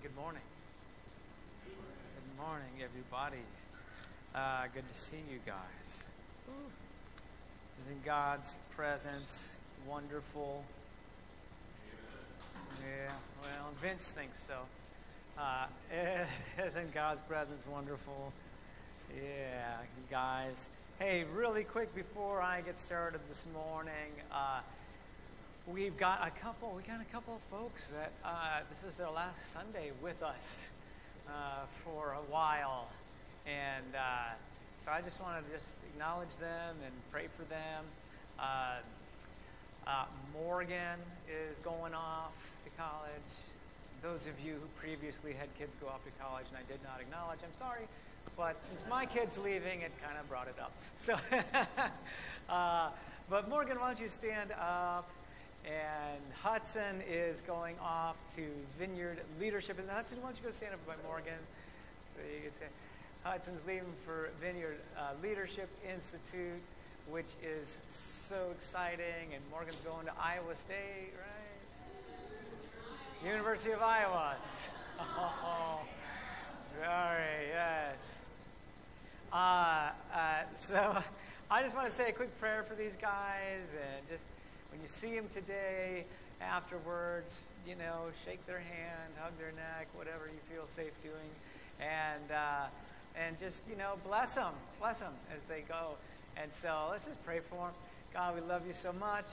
Hey, good morning. Good morning, everybody. Uh, good to see you guys. Isn't God's presence wonderful? Yeah, well, Vince thinks so. Uh, isn't God's presence wonderful? Yeah, guys. Hey, really quick before I get started this morning, uh, we've got a couple. We got a couple of folks that uh, this is their last Sunday with us uh, for a while, and uh, so I just wanted to just acknowledge them and pray for them. Uh, uh, Morgan is going off to college. Those of you who previously had kids go off to college and I did not acknowledge, I'm sorry. But since my kid's leaving, it kind of brought it up. So, uh, but Morgan, why don't you stand up? And Hudson is going off to Vineyard Leadership. And Hudson, why don't you go stand up by Morgan? So you can say, Hudson's leaving for Vineyard uh, Leadership Institute, which is so exciting. And Morgan's going to Iowa State, right? University of Iowa. Oh, sorry, yes. Uh, uh, so I just want to say a quick prayer for these guys, and just when you see them today, afterwards, you know, shake their hand, hug their neck, whatever you feel safe doing, and uh, and just you know, bless them, bless them as they go. And so let's just pray for them. God, we love you so much,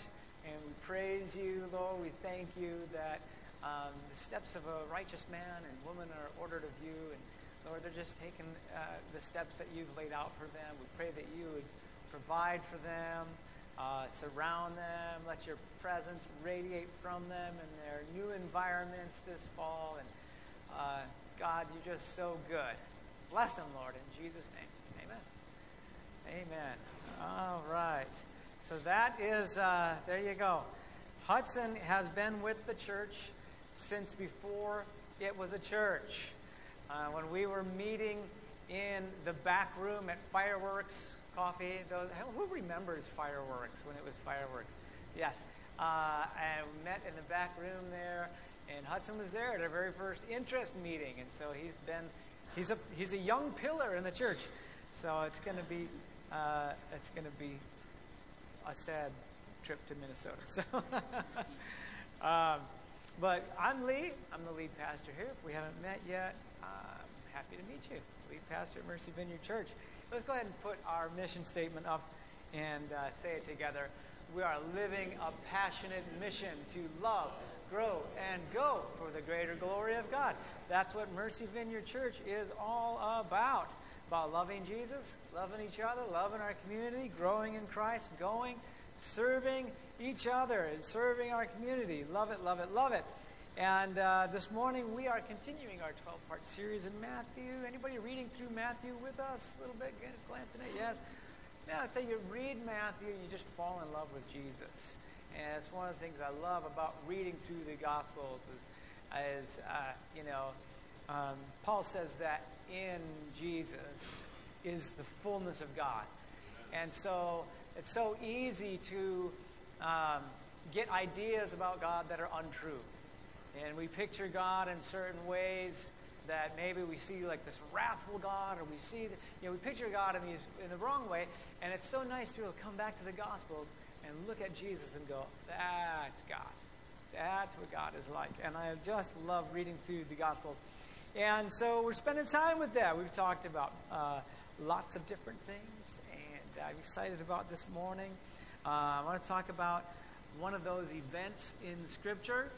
and we praise you, Lord. We thank you that um, the steps of a righteous man and woman are ordered of you, and Lord, they're just taking uh, the steps that you've laid out for them. We pray that you would provide for them, uh, surround them, let your presence radiate from them in their new environments this fall. And uh, God, you're just so good. Bless them, Lord, in Jesus' name. Amen. Amen. All right. So that is, uh, there you go. Hudson has been with the church since before it was a church. Uh, when we were meeting in the back room at Fireworks Coffee, those, who remembers Fireworks when it was Fireworks? Yes. Uh, and met in the back room there, and Hudson was there at our very first interest meeting, and so he's been he's a he's a young pillar in the church. So it's going to be uh, it's going to be a sad trip to Minnesota. So. um, but I'm Lee. I'm the lead pastor here. If we haven't met yet, I'm happy to meet you. Lead pastor at Mercy Vineyard Church. Let's go ahead and put our mission statement up and uh, say it together. We are living a passionate mission to love, grow, and go for the greater glory of God. That's what Mercy Vineyard Church is all about. About loving Jesus, loving each other, loving our community, growing in Christ, going, serving each other, and serving our community. Love it, love it, love it. And uh, this morning we are continuing our 12-part series in Matthew. Anybody reading through Matthew with us a little bit, glancing at yes? Yeah, I tell you, read Matthew, you just fall in love with Jesus. And it's one of the things I love about reading through the Gospels is, is uh, you know, um, Paul says that in Jesus is the fullness of God. And so it's so easy to um, get ideas about God that are untrue. And we picture God in certain ways that maybe we see like this wrathful God, or we see, you know, we picture God in, these, in the wrong way. And it's so nice to be able to come back to the Gospels and look at Jesus and go, that's God. That's what God is like. And I just love reading through the Gospels. And so we're spending time with that. We've talked about uh, lots of different things, and I'm excited about this morning. Uh, I want to talk about one of those events in Scripture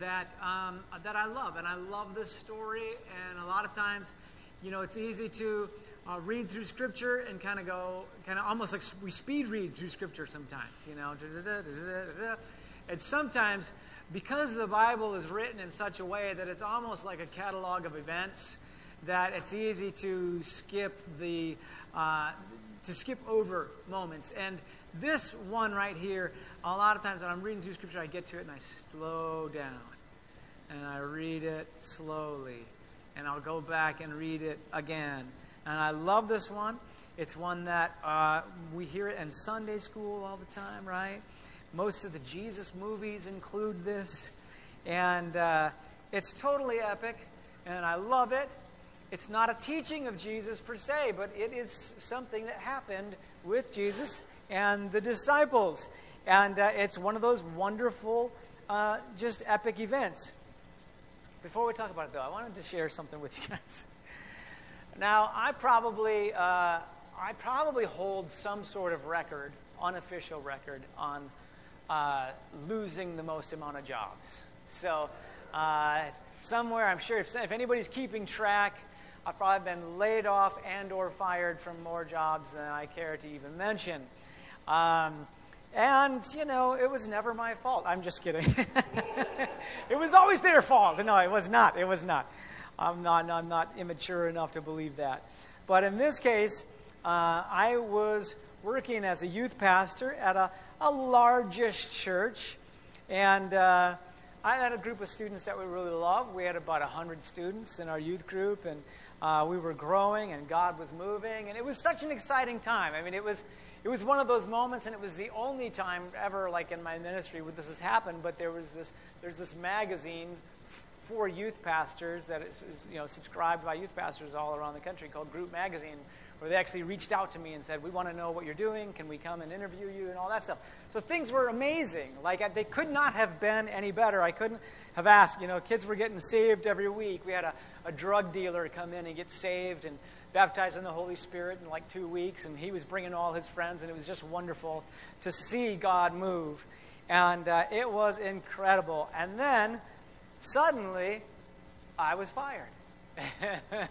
that um, that I love, and I love this story. And a lot of times, you know, it's easy to uh, read through Scripture and kind of go, kind of almost like we speed read through Scripture sometimes, you know. And sometimes because the Bible is written in such a way that it's almost like a catalog of events, that it's easy to skip the uh, to skip over moments. And this one right here, a lot of times when I'm reading through Scripture, I get to it and I slow down, and I read it slowly, and I'll go back and read it again. And I love this one. It's one that uh, we hear it in Sunday school all the time, right? Most of the Jesus movies include this. And uh, it's totally epic. and I love it. It's not a teaching of Jesus per se, but it is something that happened with Jesus and the disciples. And uh, it's one of those wonderful, uh, just epic events. Before we talk about it, though, I wanted to share something with you guys. now, I probably, uh, I probably hold some sort of record, unofficial record, on uh, losing the most amount of jobs. So, uh, somewhere, I'm sure if, if anybody's keeping track, I've probably been laid off and or fired from more jobs than I care to even mention. Um, and, you know, it was never my fault. I'm just kidding. it was always their fault. No, it was not. It was not. I'm not, I'm not immature enough to believe that. But in this case, uh, I was working as a youth pastor at a, a largish church. And uh, I had a group of students that we really loved. We had about 100 students in our youth group. And uh, we were growing, and God was moving. And it was such an exciting time. I mean, it was it was one of those moments, and it was the only time ever, like in my ministry, where this has happened. But there was this, there's this magazine for youth pastors that is, is, you know subscribed by youth pastors all around the country called Group Magazine, where they actually reached out to me and said, "We want to know what you're doing. Can we come and interview you and all that stuff?" So things were amazing. Like they could not have been any better. I couldn't have asked. You know, kids were getting saved every week. We had a, a drug dealer come in and get saved, and baptized in the Holy Spirit in like two weeks, and he was bringing all his friends, and it was just wonderful to see God move. And uh, it was incredible. And then suddenly, I was fired.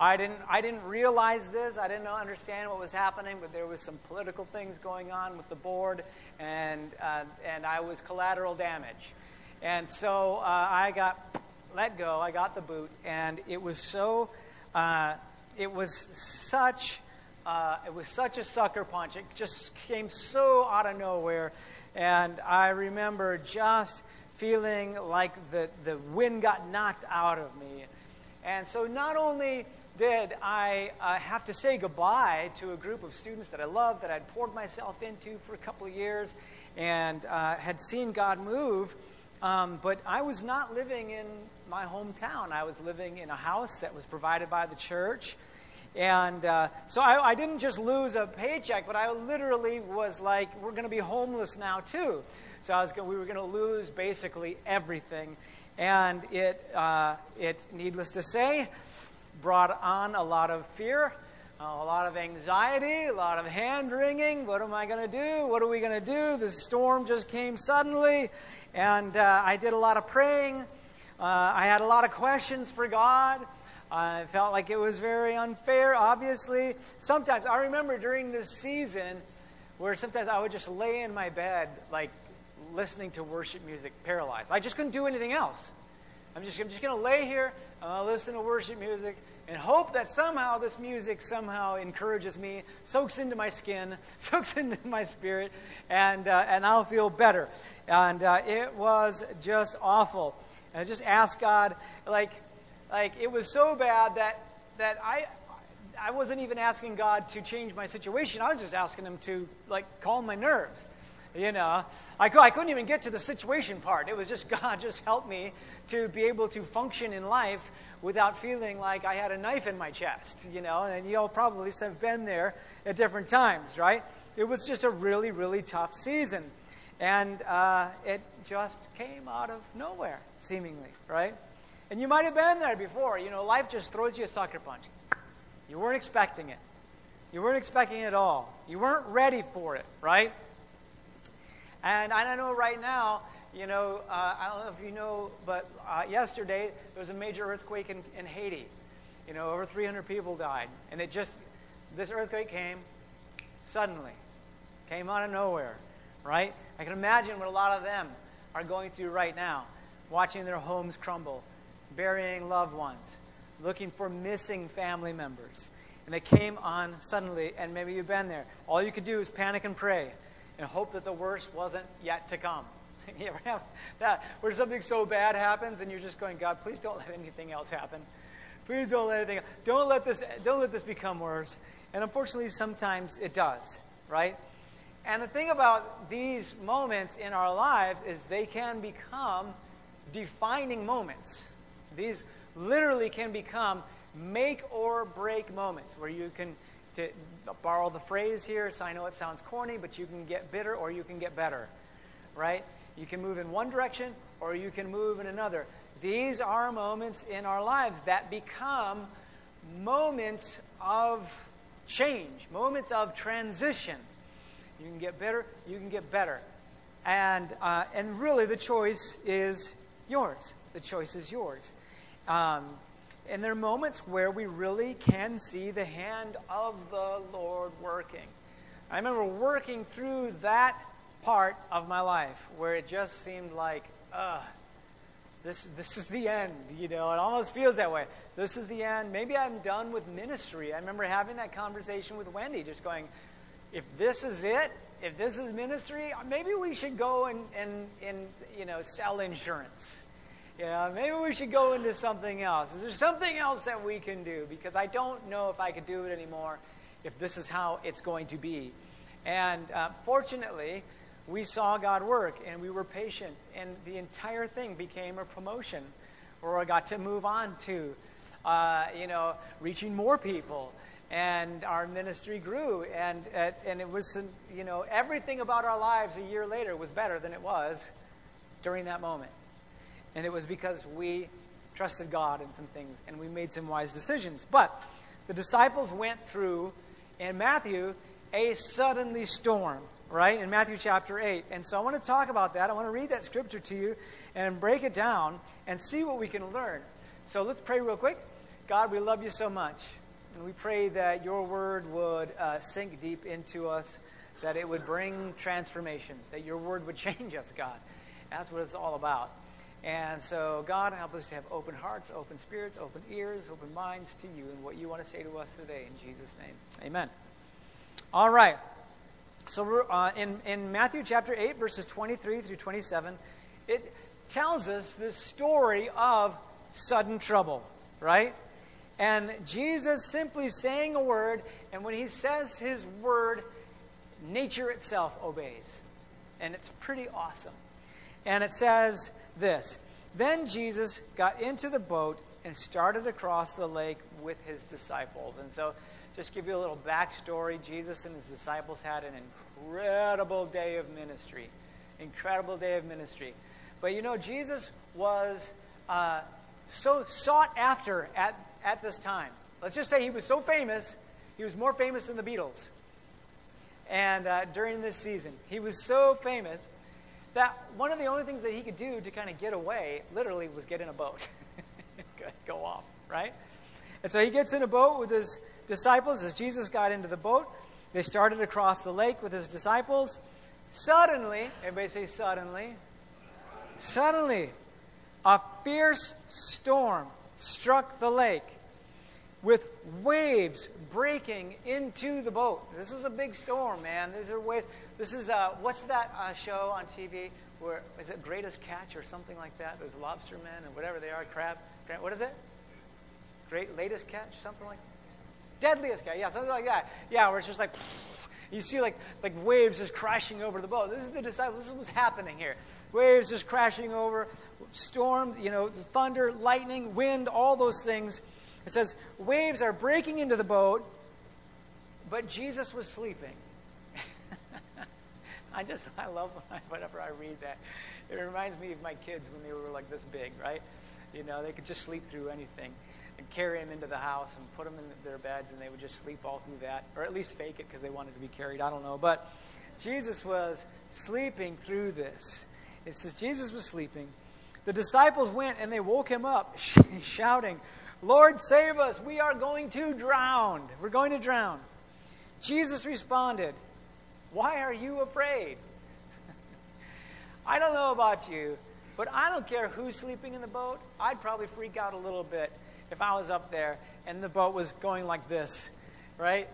I didn't, I didn't realize this. I didn't understand what was happening, but there was some political things going on with the board, and, uh, and I was collateral damage. And so uh, I got let go. I got the boot, and it was so uh, it was such uh, it was such a sucker punch. It just came so out of nowhere, and I remember just feeling like the the wind got knocked out of me. And so not only did I uh, have to say goodbye to a group of students that I loved, that I'd poured myself into for a couple of years, and uh, had seen God move. Um, but I was not living in my hometown. I was living in a house that was provided by the church. And uh, so I, I, didn't just lose a paycheck, but I literally was like, we're going to be homeless now, too. So I was we were going to lose basically everything. And it, uh, it, needless to say, brought on a lot of fear, a lot of anxiety, a lot of hand wringing. What am I going to do? What are we going to do? The storm just came suddenly. And uh, I did a lot of praying. Uh, I had a lot of questions for God. I felt like it was very unfair, obviously. Sometimes, I remember during this season where sometimes I would just lay in my bed, like listening to worship music, paralyzed. I just couldn't do anything else. I'm just, I'm just going to lay here, to listen to worship music, and hope that somehow this music somehow encourages me, soaks into my skin, soaks into my spirit, and, uh, and I'll feel better. And uh, it was just awful. And I just asked God, like, like it was so bad that that I I wasn't even asking God to change my situation. I was just asking Him to like calm my nerves. You know, I, I couldn't even get to the situation part. It was just God just helped me to be able to function in life without feeling like I had a knife in my chest. You know, and you all probably have been there at different times, right? It was just a really, really tough season. And uh, it just came out of nowhere, seemingly, right? And you might have been there before. You know, life just throws you a sucker punch. You weren't expecting it. You weren't expecting it at all. You weren't ready for it, right? And I don't know right now, you know, uh, I don't know if you know, but uh, yesterday there was a major earthquake in, in Haiti. You know, over 300 people died. And it just, this earthquake came suddenly, came out of nowhere, right? I can imagine what a lot of them are going through right now, watching their homes crumble, burying loved ones, looking for missing family members. And it came on suddenly, and maybe you've been there. All you could do is panic and pray and hope that the worst wasn't yet to come. you ever have that? Where something so bad happens and you're just going, God, please don't let anything else happen. Please don't let anything don't let this don't let this become worse. And unfortunately sometimes it does, right? And the thing about these moments in our lives is they can become defining moments. These literally can become make or break moments where you can to borrow the phrase here so i know it sounds corny but you can get bitter or you can get better right? You can move in one direction or you can move in another. These are moments in our lives that become moments of change moments of transition you can get better, you can get better and uh, and really the choice is yours the choice is yours um, and there are moments where we really can see the hand of the Lord working. I remember working through that part of my life where it just seemed like, ugh, this, this is the end. You know, it almost feels that way. This is the end. Maybe I'm done with ministry. I remember having that conversation with Wendy, just going, if this is it, if this is ministry, maybe we should go and, and, and you know, sell insurance. Know, maybe we should go into something else. Is there something else that we can do? Because I don't know if I could do it anymore if this is how it's going to be. And uh, fortunately, we saw God work and we were patient, and the entire thing became a promotion where I got to move on to, uh, you know, reaching more people. And our ministry grew, and, and it was, you know, everything about our lives a year later was better than it was during that moment. And it was because we trusted God in some things and we made some wise decisions. But the disciples went through, in Matthew, a suddenly storm, right? In Matthew chapter 8. And so I want to talk about that. I want to read that scripture to you and break it down and see what we can learn. So let's pray real quick. God, we love you so much. And we pray that your word would uh, sink deep into us, that it would bring transformation, that your word would change us, God. That's what it's all about. And so, God, help us to have open hearts, open spirits, open ears, open minds to you and what you want to say to us today. In Jesus' name, amen. All right. So, uh, in, in Matthew chapter 8, verses 23 through 27, it tells us the story of sudden trouble, right? And Jesus simply saying a word, and when he says his word, nature itself obeys. And it's pretty awesome. And it says, this. Then Jesus got into the boat and started across the lake with his disciples. And so, just give you a little backstory Jesus and his disciples had an incredible day of ministry. Incredible day of ministry. But you know, Jesus was uh, so sought after at, at this time. Let's just say he was so famous, he was more famous than the Beatles. And uh, during this season, he was so famous that one of the only things that he could do to kind of get away, literally, was get in a boat, go off, right? And so he gets in a boat with his disciples. As Jesus got into the boat, they started across the lake with his disciples. Suddenly, everybody say suddenly. Suddenly, a fierce storm struck the lake with waves breaking into the boat. This was a big storm, man. These are waves. This is uh, what's that uh, show on TV? Where is it Greatest Catch or something like that? There's lobstermen and whatever they are, crab. what is it? Great latest catch, something like. Deadliest catch, yeah, something like that. Yeah, where it's just like. You see like, like waves just crashing over the boat. This is the disciples. This is what's happening here. Waves just crashing over, storms, you know, thunder, lightning, wind, all those things. It says, waves are breaking into the boat, but Jesus was sleeping. I just, I love whenever I read that. It reminds me of my kids when they were like this big, right? You know, they could just sleep through anything and carry them into the house and put them in their beds and they would just sleep all through that, or at least fake it because they wanted to be carried. I don't know. But Jesus was sleeping through this. It says Jesus was sleeping. The disciples went and they woke him up, shouting, Lord, save us. We are going to drown. We're going to drown. Jesus responded, why are you afraid? I don't know about you, but I don't care who's sleeping in the boat. I'd probably freak out a little bit if I was up there and the boat was going like this, right?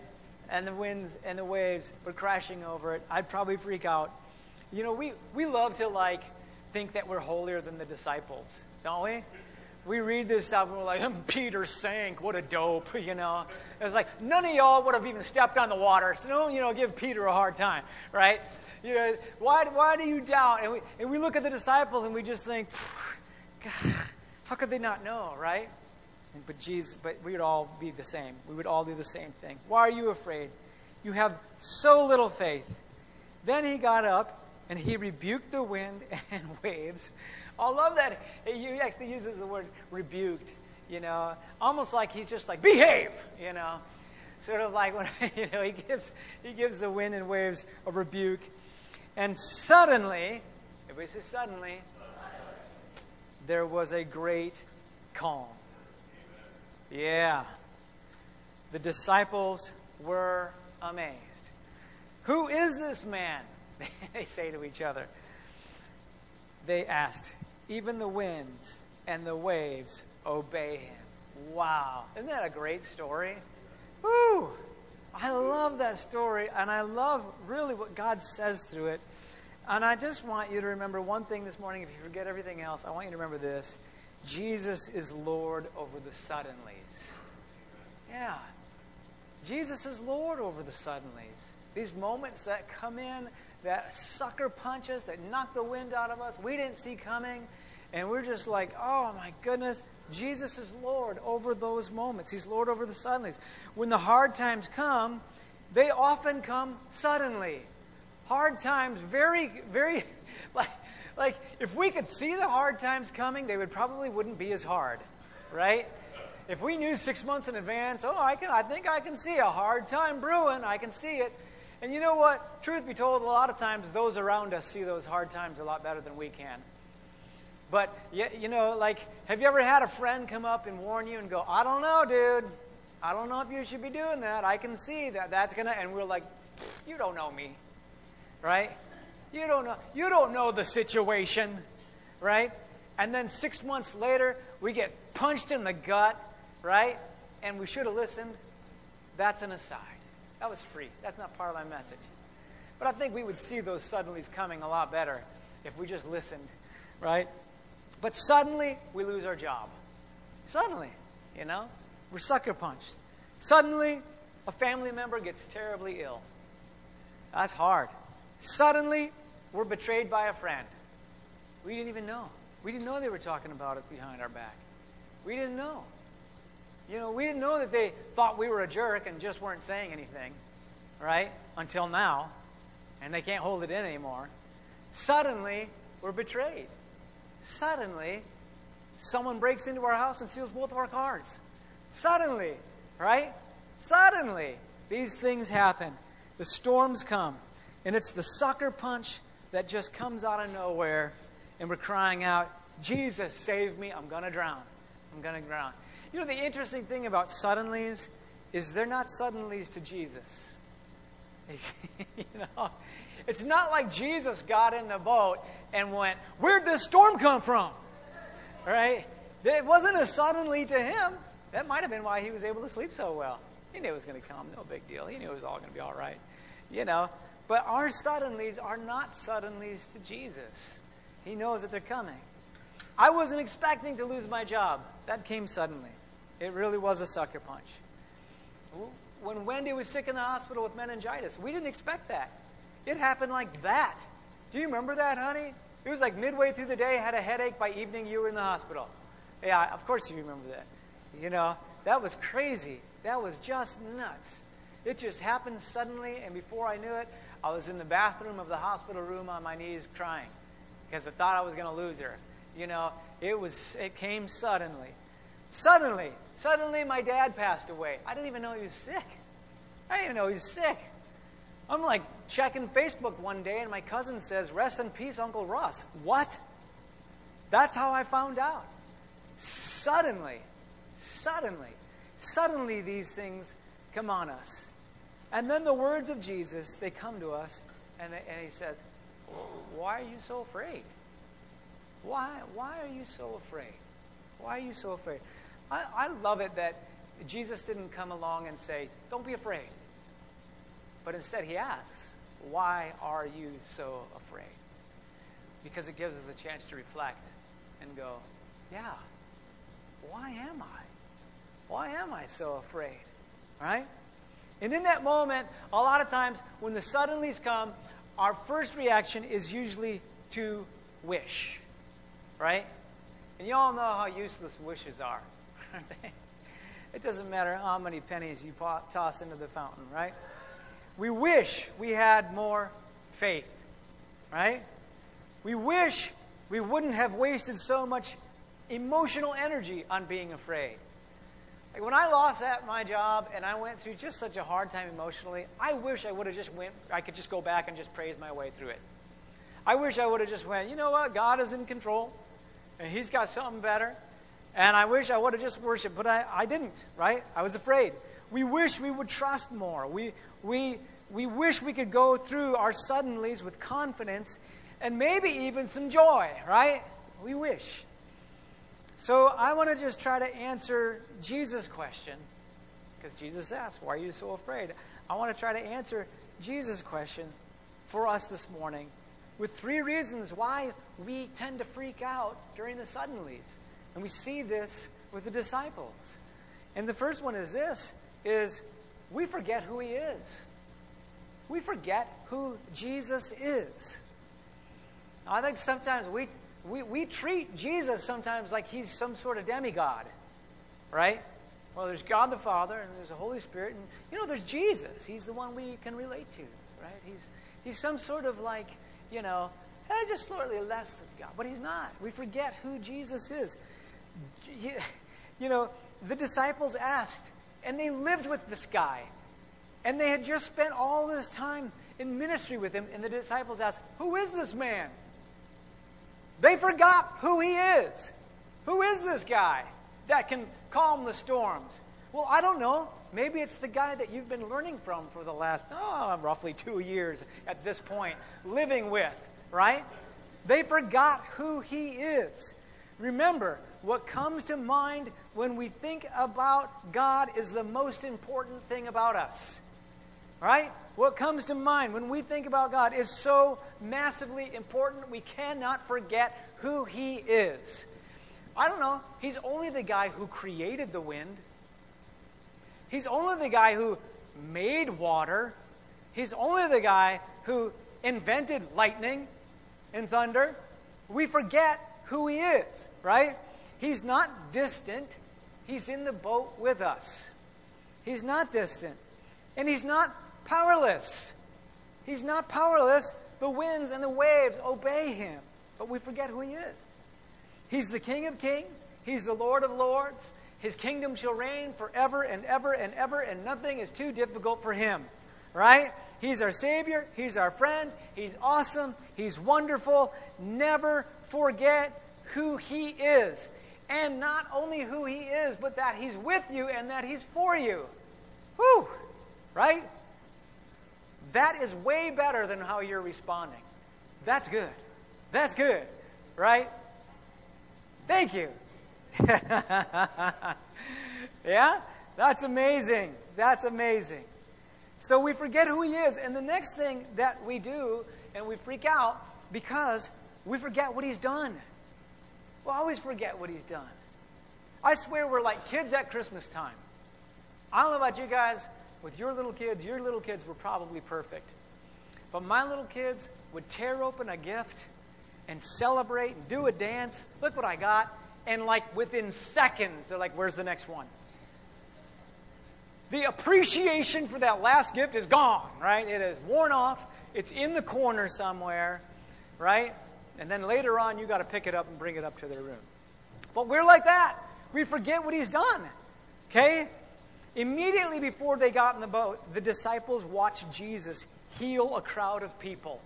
And the winds and the waves were crashing over it. I'd probably freak out. You know, we, we love to like think that we're holier than the disciples, don't we? we read this stuff and we're like, hmm, Peter sank. What a dope, you know. It's like none of y'all would have even stepped on the water. So don't, you know, give Peter a hard time, right? You know, why, why do you doubt? And we, and we look at the disciples and we just think, God, how could they not know, right? But Jesus, but we would all be the same. We would all do the same thing. Why are you afraid? You have so little faith. Then he got up and he rebuked the wind and waves. I love that he actually uses the word rebuked, you know, almost like he's just like, behave, you know. Sort of like when, you know, he gives, he gives the wind and waves a rebuke. And suddenly, everybody says suddenly, there was a great calm. Yeah. The disciples were amazed. Who is this man? they say to each other. They asked, Even the winds and the waves obey him. Wow. Isn't that a great story? Woo! I love that story, and I love really what God says through it. And I just want you to remember one thing this morning. If you forget everything else, I want you to remember this Jesus is Lord over the suddenlies. Yeah. Jesus is Lord over the suddenlies. These moments that come in, that sucker punches, that knock the wind out of us, we didn't see coming. And we're just like, oh my goodness, Jesus is Lord over those moments. He's Lord over the suddenlies. When the hard times come, they often come suddenly. Hard times, very, very, like, like if we could see the hard times coming, they would probably wouldn't be as hard, right? If we knew six months in advance, oh, I can, I think I can see a hard time brewing. I can see it. And you know what? Truth be told, a lot of times those around us see those hard times a lot better than we can. But, you know, like, have you ever had a friend come up and warn you and go, I don't know, dude. I don't know if you should be doing that. I can see that that's going to, and we're like, you don't know me, right? You don't know, you don't know the situation, right? And then six months later, we get punched in the gut, right? And we should have listened. That's an aside. That was free. That's not part of my message. But I think we would see those suddenlies coming a lot better if we just listened, right? But suddenly, we lose our job. Suddenly, you know? We're sucker punched. Suddenly, a family member gets terribly ill. That's hard. Suddenly, we're betrayed by a friend. We didn't even know. We didn't know they were talking about us behind our back. We didn't know. You know, we didn't know that they thought we were a jerk and just weren't saying anything, right? Until now. And they can't hold it in anymore. Suddenly, we're betrayed. Suddenly, someone breaks into our house and steals both of our cars. Suddenly, right? Suddenly, these things happen. The storms come. And it's the sucker punch that just comes out of nowhere. And we're crying out, Jesus, save me. I'm going to drown. I'm going to drown. You know, the interesting thing about suddenlies is they're not suddenlies to Jesus. you know, it's not like Jesus got in the boat and went, Where'd this storm come from? Right? It wasn't a suddenly to him. That might have been why he was able to sleep so well. He knew it was going to come, no big deal. He knew it was all going to be all right. You know, but our suddenlies are not suddenlies to Jesus. He knows that they're coming. I wasn't expecting to lose my job. That came suddenly. It really was a sucker punch. When Wendy was sick in the hospital with meningitis, we didn't expect that. It happened like that. Do you remember that, honey? It was like midway through the day, had a headache. By evening, you were in the hospital. Yeah, of course you remember that. You know, that was crazy. That was just nuts. It just happened suddenly, and before I knew it, I was in the bathroom of the hospital room on my knees crying because I thought I was going to lose her. You know, it was it came suddenly. Suddenly, suddenly my dad passed away. I didn't even know he was sick. I didn't even know he was sick. I'm like checking Facebook one day, and my cousin says, Rest in peace, Uncle Russ. What? That's how I found out. Suddenly, suddenly, suddenly these things come on us. And then the words of Jesus, they come to us, and, and he says, Why are you so afraid? Why, why are you so afraid? Why are you so afraid? I, I love it that Jesus didn't come along and say, Don't be afraid. But instead, he asks, Why are you so afraid? Because it gives us a chance to reflect and go, Yeah, why am I? Why am I so afraid? Right? And in that moment, a lot of times when the suddenlies come, our first reaction is usually to wish. Right? And you all know how useless wishes are. it doesn't matter how many pennies you toss into the fountain, right? We wish we had more faith, right? We wish we wouldn't have wasted so much emotional energy on being afraid. Like when I lost at my job and I went through just such a hard time emotionally, I wish I would have just went I could just go back and just praise my way through it. I wish I would have just went, you know what, God is in control and he's got something better. And I wish I would have just worshiped, but I, I didn't, right? I was afraid. We wish we would trust more. We, we, we wish we could go through our suddenlies with confidence and maybe even some joy, right? We wish. So I want to just try to answer Jesus' question, because Jesus asked, Why are you so afraid? I want to try to answer Jesus' question for us this morning with three reasons why we tend to freak out during the suddenlies. And we see this with the disciples. And the first one is this is we forget who he is. We forget who Jesus is. I think sometimes we we, we treat Jesus sometimes like he's some sort of demigod, right? Well, there's God the Father and there's the Holy Spirit, and you know, there's Jesus. He's the one we can relate to, right? He's he's some sort of like, you know, eh, just slightly less than God, but he's not. We forget who Jesus is. You know, the disciples asked, and they lived with this guy, and they had just spent all this time in ministry with him, and the disciples asked, "Who is this man?" They forgot who he is. Who is this guy that can calm the storms? Well, I don't know. Maybe it's the guy that you've been learning from for the last, oh, roughly two years at this point, living with, right? They forgot who he is. Remember, what comes to mind when we think about God is the most important thing about us. Right? What comes to mind when we think about God is so massively important, we cannot forget who He is. I don't know, He's only the guy who created the wind, He's only the guy who made water, He's only the guy who invented lightning and thunder. We forget who He is, right? He's not distant, He's in the boat with us. He's not distant. And He's not powerless. He's not powerless. The winds and the waves obey him, but we forget who he is. He's the King of kings, he's the Lord of lords. His kingdom shall reign forever and ever and ever, and nothing is too difficult for him. Right? He's our Savior. He's our friend. He's awesome. He's wonderful. Never forget who He is. And not only who He is, but that He's with you and that He's for you. Whew! Right? That is way better than how you're responding. That's good. That's good, right? Thank you. yeah? That's amazing. That's amazing. So we forget who he is. And the next thing that we do, and we freak out because we forget what he's done. We always forget what he's done. I swear we're like kids at Christmas time. I don't know about you guys, with your little kids, your little kids were probably perfect. But my little kids would tear open a gift and celebrate and do a dance. Look what I got. And like within seconds, they're like, where's the next one? The appreciation for that last gift is gone, right? It is worn off. It's in the corner somewhere, right? And then later on, you got to pick it up and bring it up to their room. But we're like that. We forget what he's done. Okay? Immediately before they got in the boat, the disciples watched Jesus heal a crowd of people.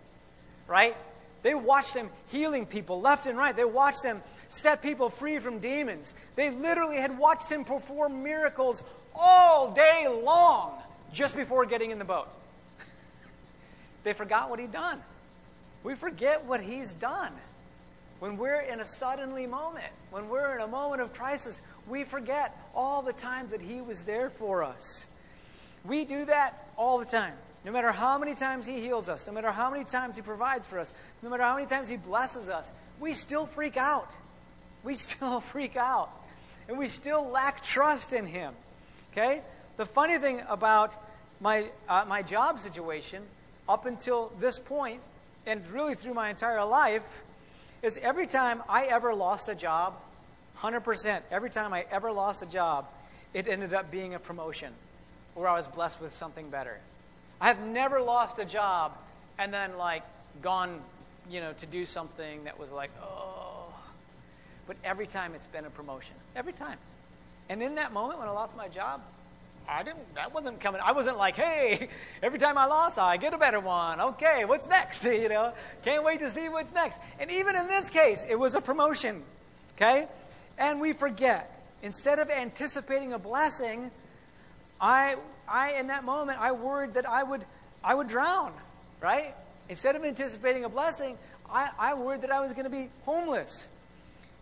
Right? They watched him healing people left and right. They watched him set people free from demons. They literally had watched him perform miracles all day long just before getting in the boat. they forgot what he'd done. We forget what he's done. When we're in a suddenly moment, when we're in a moment of crisis, we forget all the times that He was there for us. We do that all the time. No matter how many times He heals us, no matter how many times He provides for us, no matter how many times He blesses us, we still freak out. We still freak out. And we still lack trust in Him. Okay? The funny thing about my, uh, my job situation, up until this point, and really through my entire life, is every time I ever lost a job, 100%. Every time I ever lost a job, it ended up being a promotion where I was blessed with something better. I have never lost a job and then, like, gone, you know, to do something that was like, oh. But every time it's been a promotion. Every time. And in that moment when I lost my job, I didn't, that wasn't coming. I wasn't like, hey, every time I lost, I get a better one. Okay, what's next? You know, can't wait to see what's next. And even in this case, it was a promotion. Okay? And we forget. Instead of anticipating a blessing, I, I in that moment, I worried that I would, I would drown, right? Instead of anticipating a blessing, I, I worried that I was going to be homeless.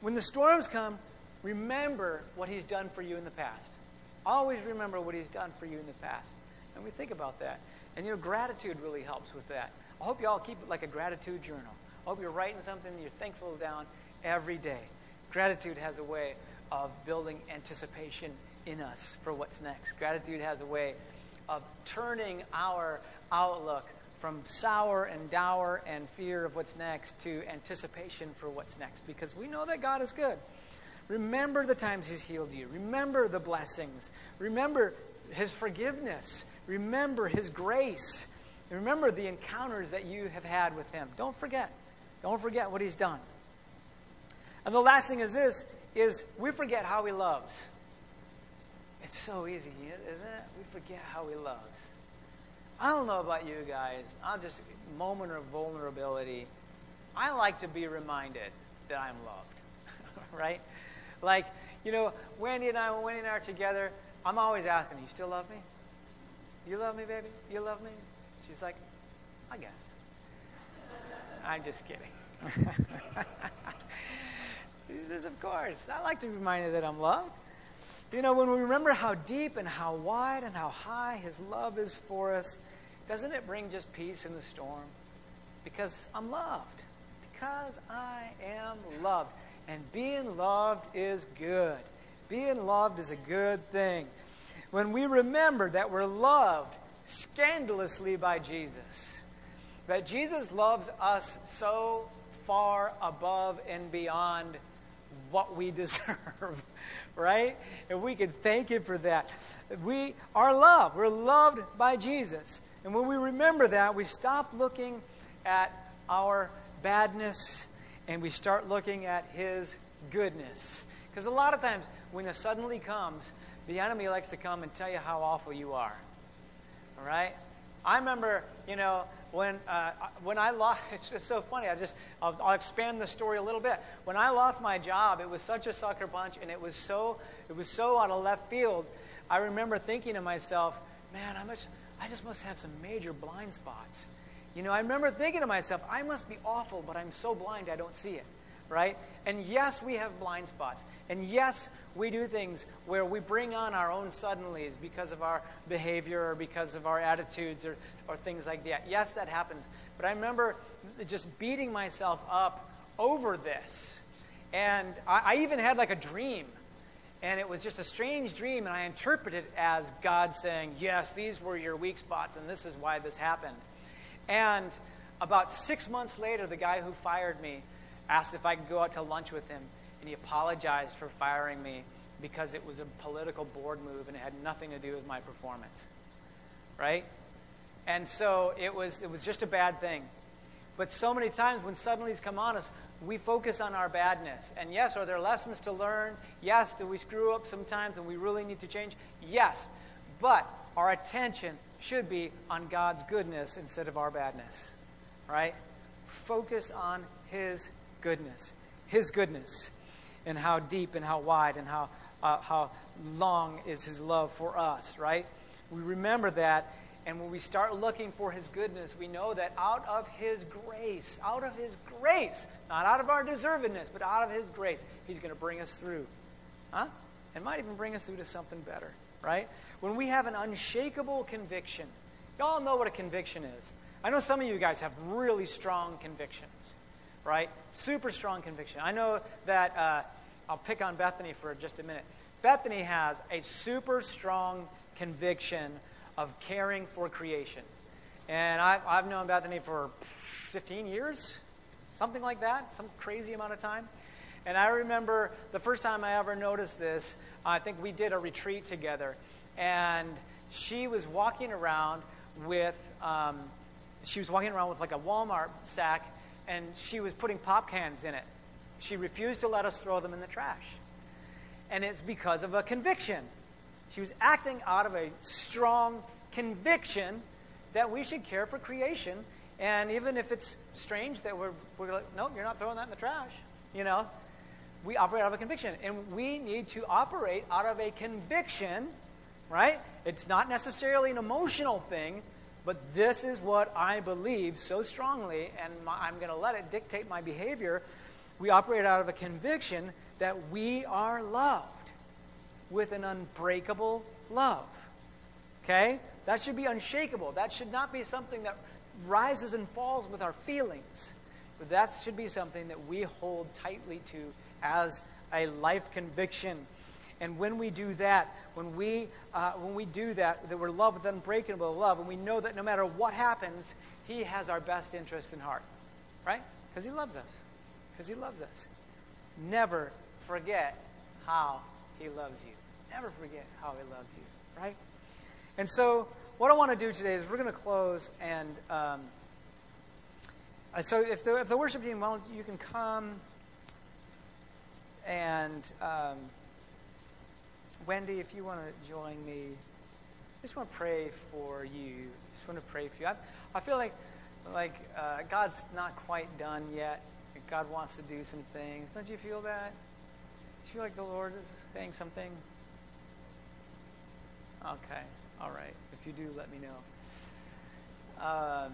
When the storms come, remember what He's done for you in the past. Always remember what He's done for you in the past. And we think about that. And your gratitude really helps with that. I hope you all keep it like a gratitude journal. I hope you're writing something you're thankful down every day. Gratitude has a way of building anticipation in us for what's next. Gratitude has a way of turning our outlook from sour and dour and fear of what's next to anticipation for what's next because we know that God is good. Remember the times He's healed you. Remember the blessings. Remember His forgiveness. Remember His grace. Remember the encounters that you have had with Him. Don't forget. Don't forget what He's done. And the last thing is this is we forget how He loves. It's so easy, isn't it? We forget how He loves. I don't know about you guys. I'll just moment of vulnerability. I like to be reminded that I'm loved. right? Like, you know, Wendy and I, when Wendy and I are together, I'm always asking, You still love me? You love me, baby? You love me? She's like, I guess. I'm just kidding. says, Of course. I like to be reminded that I'm loved. You know, when we remember how deep and how wide and how high His love is for us, doesn't it bring just peace in the storm? Because I'm loved. Because I am loved. And being loved is good. Being loved is a good thing. When we remember that we're loved scandalously by Jesus, that Jesus loves us so far above and beyond what we deserve, right? And we can thank Him for that. We are loved. We're loved by Jesus. And when we remember that, we stop looking at our badness and we start looking at His goodness. Because a lot of times, when it suddenly comes, the enemy likes to come and tell you how awful you are. All right? I remember, you know, when uh, when I lost, it's, it's, so funny. I just I'll, I'll, expand the story a little bit. When I lost my job, it was such a sucker punch, and it was so it was so out of left field. I remember thinking to myself, "Man, I must I just must have some major blind spots." You know, I remember thinking to myself, "I must be awful, but I'm so blind I don't see it." Right? And yes, we have blind spots, and yes, we do things where we bring on our own suddenlies because of our behavior or because of our attitudes or, or things like that. Yes, that happens. But I remember just beating myself up over this. And I, I even had like a dream. And it was just a strange dream, and I interpreted it as God saying, Yes, these were your weak spots, and this is why this happened. And about six months later, the guy who fired me asked if I could go out to lunch with him and he apologized for firing me because it was a political board move and it had nothing to do with my performance. Right? And so it was, it was just a bad thing. But so many times when suddenlies come on us, we focus on our badness. And yes, are there lessons to learn? Yes, do we screw up sometimes and we really need to change? Yes. But our attention should be on God's goodness instead of our badness. Right? Focus on His goodness. His goodness and how deep and how wide and how, uh, how long is his love for us, right? We remember that, and when we start looking for his goodness, we know that out of his grace, out of his grace, not out of our deservedness, but out of his grace, he's going to bring us through. Huh? And might even bring us through to something better, right? When we have an unshakable conviction, y'all know what a conviction is. I know some of you guys have really strong convictions right? Super strong conviction. I know that, uh, I'll pick on Bethany for just a minute. Bethany has a super strong conviction of caring for creation. And I've, I've known Bethany for 15 years, something like that, some crazy amount of time. And I remember the first time I ever noticed this, I think we did a retreat together. And she was walking around with, um, she was walking around with like a Walmart sack, and she was putting pop cans in it. She refused to let us throw them in the trash. And it's because of a conviction. She was acting out of a strong conviction that we should care for creation. And even if it's strange that we're, we're like, no, you're not throwing that in the trash, you know, we operate out of a conviction. And we need to operate out of a conviction, right? It's not necessarily an emotional thing, but this is what I believe so strongly, and my, I'm going to let it dictate my behavior. We operate out of a conviction that we are loved with an unbreakable love. Okay? That should be unshakable. That should not be something that rises and falls with our feelings. But that should be something that we hold tightly to as a life conviction. And when we do that, when we, uh, when we do that, that we're loved with unbreakable love, and we know that no matter what happens, He has our best interest in heart. Right? Because He loves us. Because He loves us. Never forget how He loves you. Never forget how He loves you. Right? And so, what I want to do today is we're going to close, and um, so if the, if the worship team, well, you can come, and um, Wendy, if you want to join me, I just want to pray for you. I just want to pray for you. I, I feel like like uh, God's not quite done yet. God wants to do some things. Don't you feel that? Do you feel like the Lord is saying something? Okay. All right. If you do, let me know. Um,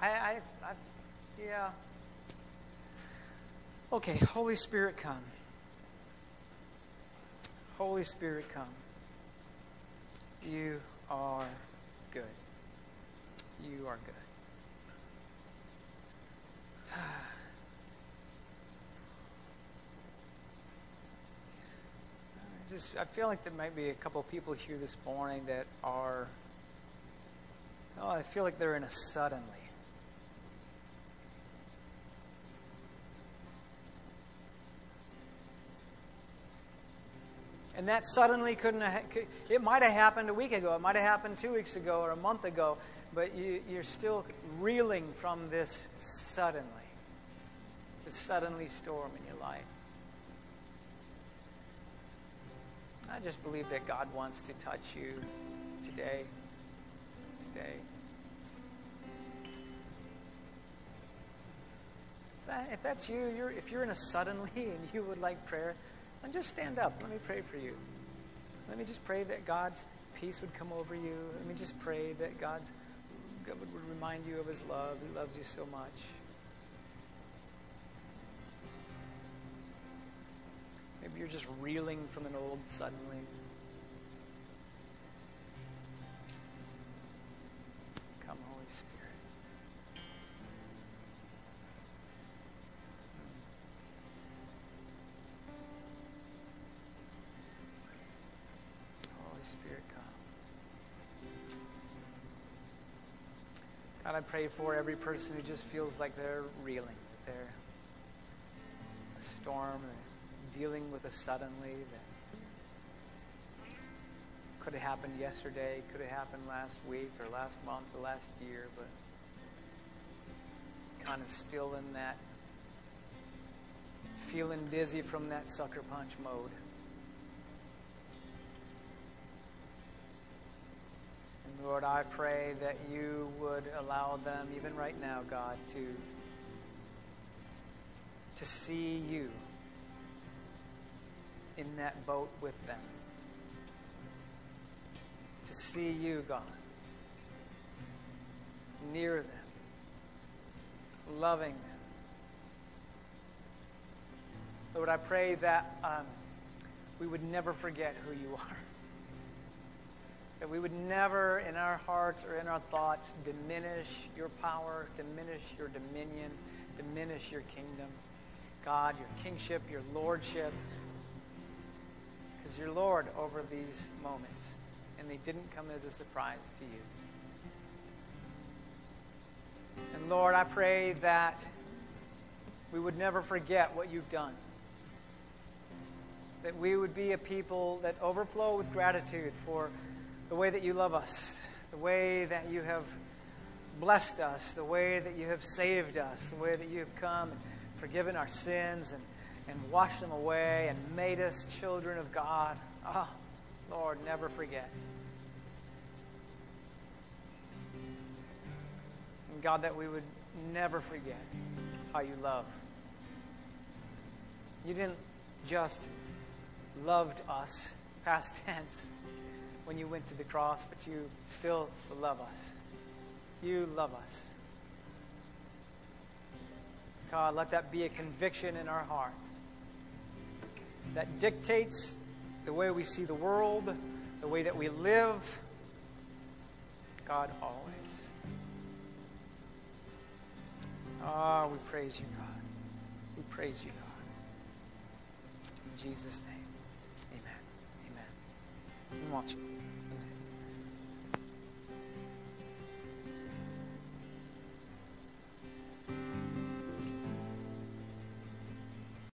I, I, I, yeah. Okay, Holy Spirit, come. Holy Spirit, come. You are good. You are good. just I feel like there might be a couple people here this morning that are oh, I feel like they're in a suddenly. And that suddenly couldn't have, it might have happened a week ago, it might have happened two weeks ago or a month ago, but you, you're still reeling from this suddenly, this suddenly storm in your life. I just believe that God wants to touch you today. Today. If, that, if that's you, you're, if you're in a suddenly and you would like prayer, then just stand up. Let me pray for you. Let me just pray that God's peace would come over you. Let me just pray that God's God would remind you of His love. He loves you so much. Maybe you're just reeling from an old suddenly. God, I pray for every person who just feels like they're reeling, they're a storm, dealing with a suddenly that could have happened yesterday, could have happened last week or last month or last year, but kind of still in that feeling dizzy from that sucker punch mode. And Lord, I pray that you would allow them, even right now, God, to, to see you in that boat with them. To see you, God, near them, loving them. Lord, I pray that um, we would never forget who you are. That we would never, in our hearts or in our thoughts, diminish your power, diminish your dominion, diminish your kingdom. God, your kingship, your lordship, because you're Lord over these moments, and they didn't come as a surprise to you. And Lord, I pray that we would never forget what you've done. That we would be a people that overflow with gratitude for the way that you love us, the way that you have blessed us, the way that you have saved us, the way that you have come and forgiven our sins and, and washed them away and made us children of God. Oh, Lord, never forget. And God, that we would never forget how you love. You didn't just loved us, past tense, when you went to the cross, but you still love us. You love us. God, let that be a conviction in our hearts that dictates the way we see the world, the way that we live. God, always. Ah, oh, we praise you, God. We praise you, God. In Jesus' name, amen. Amen. We want you.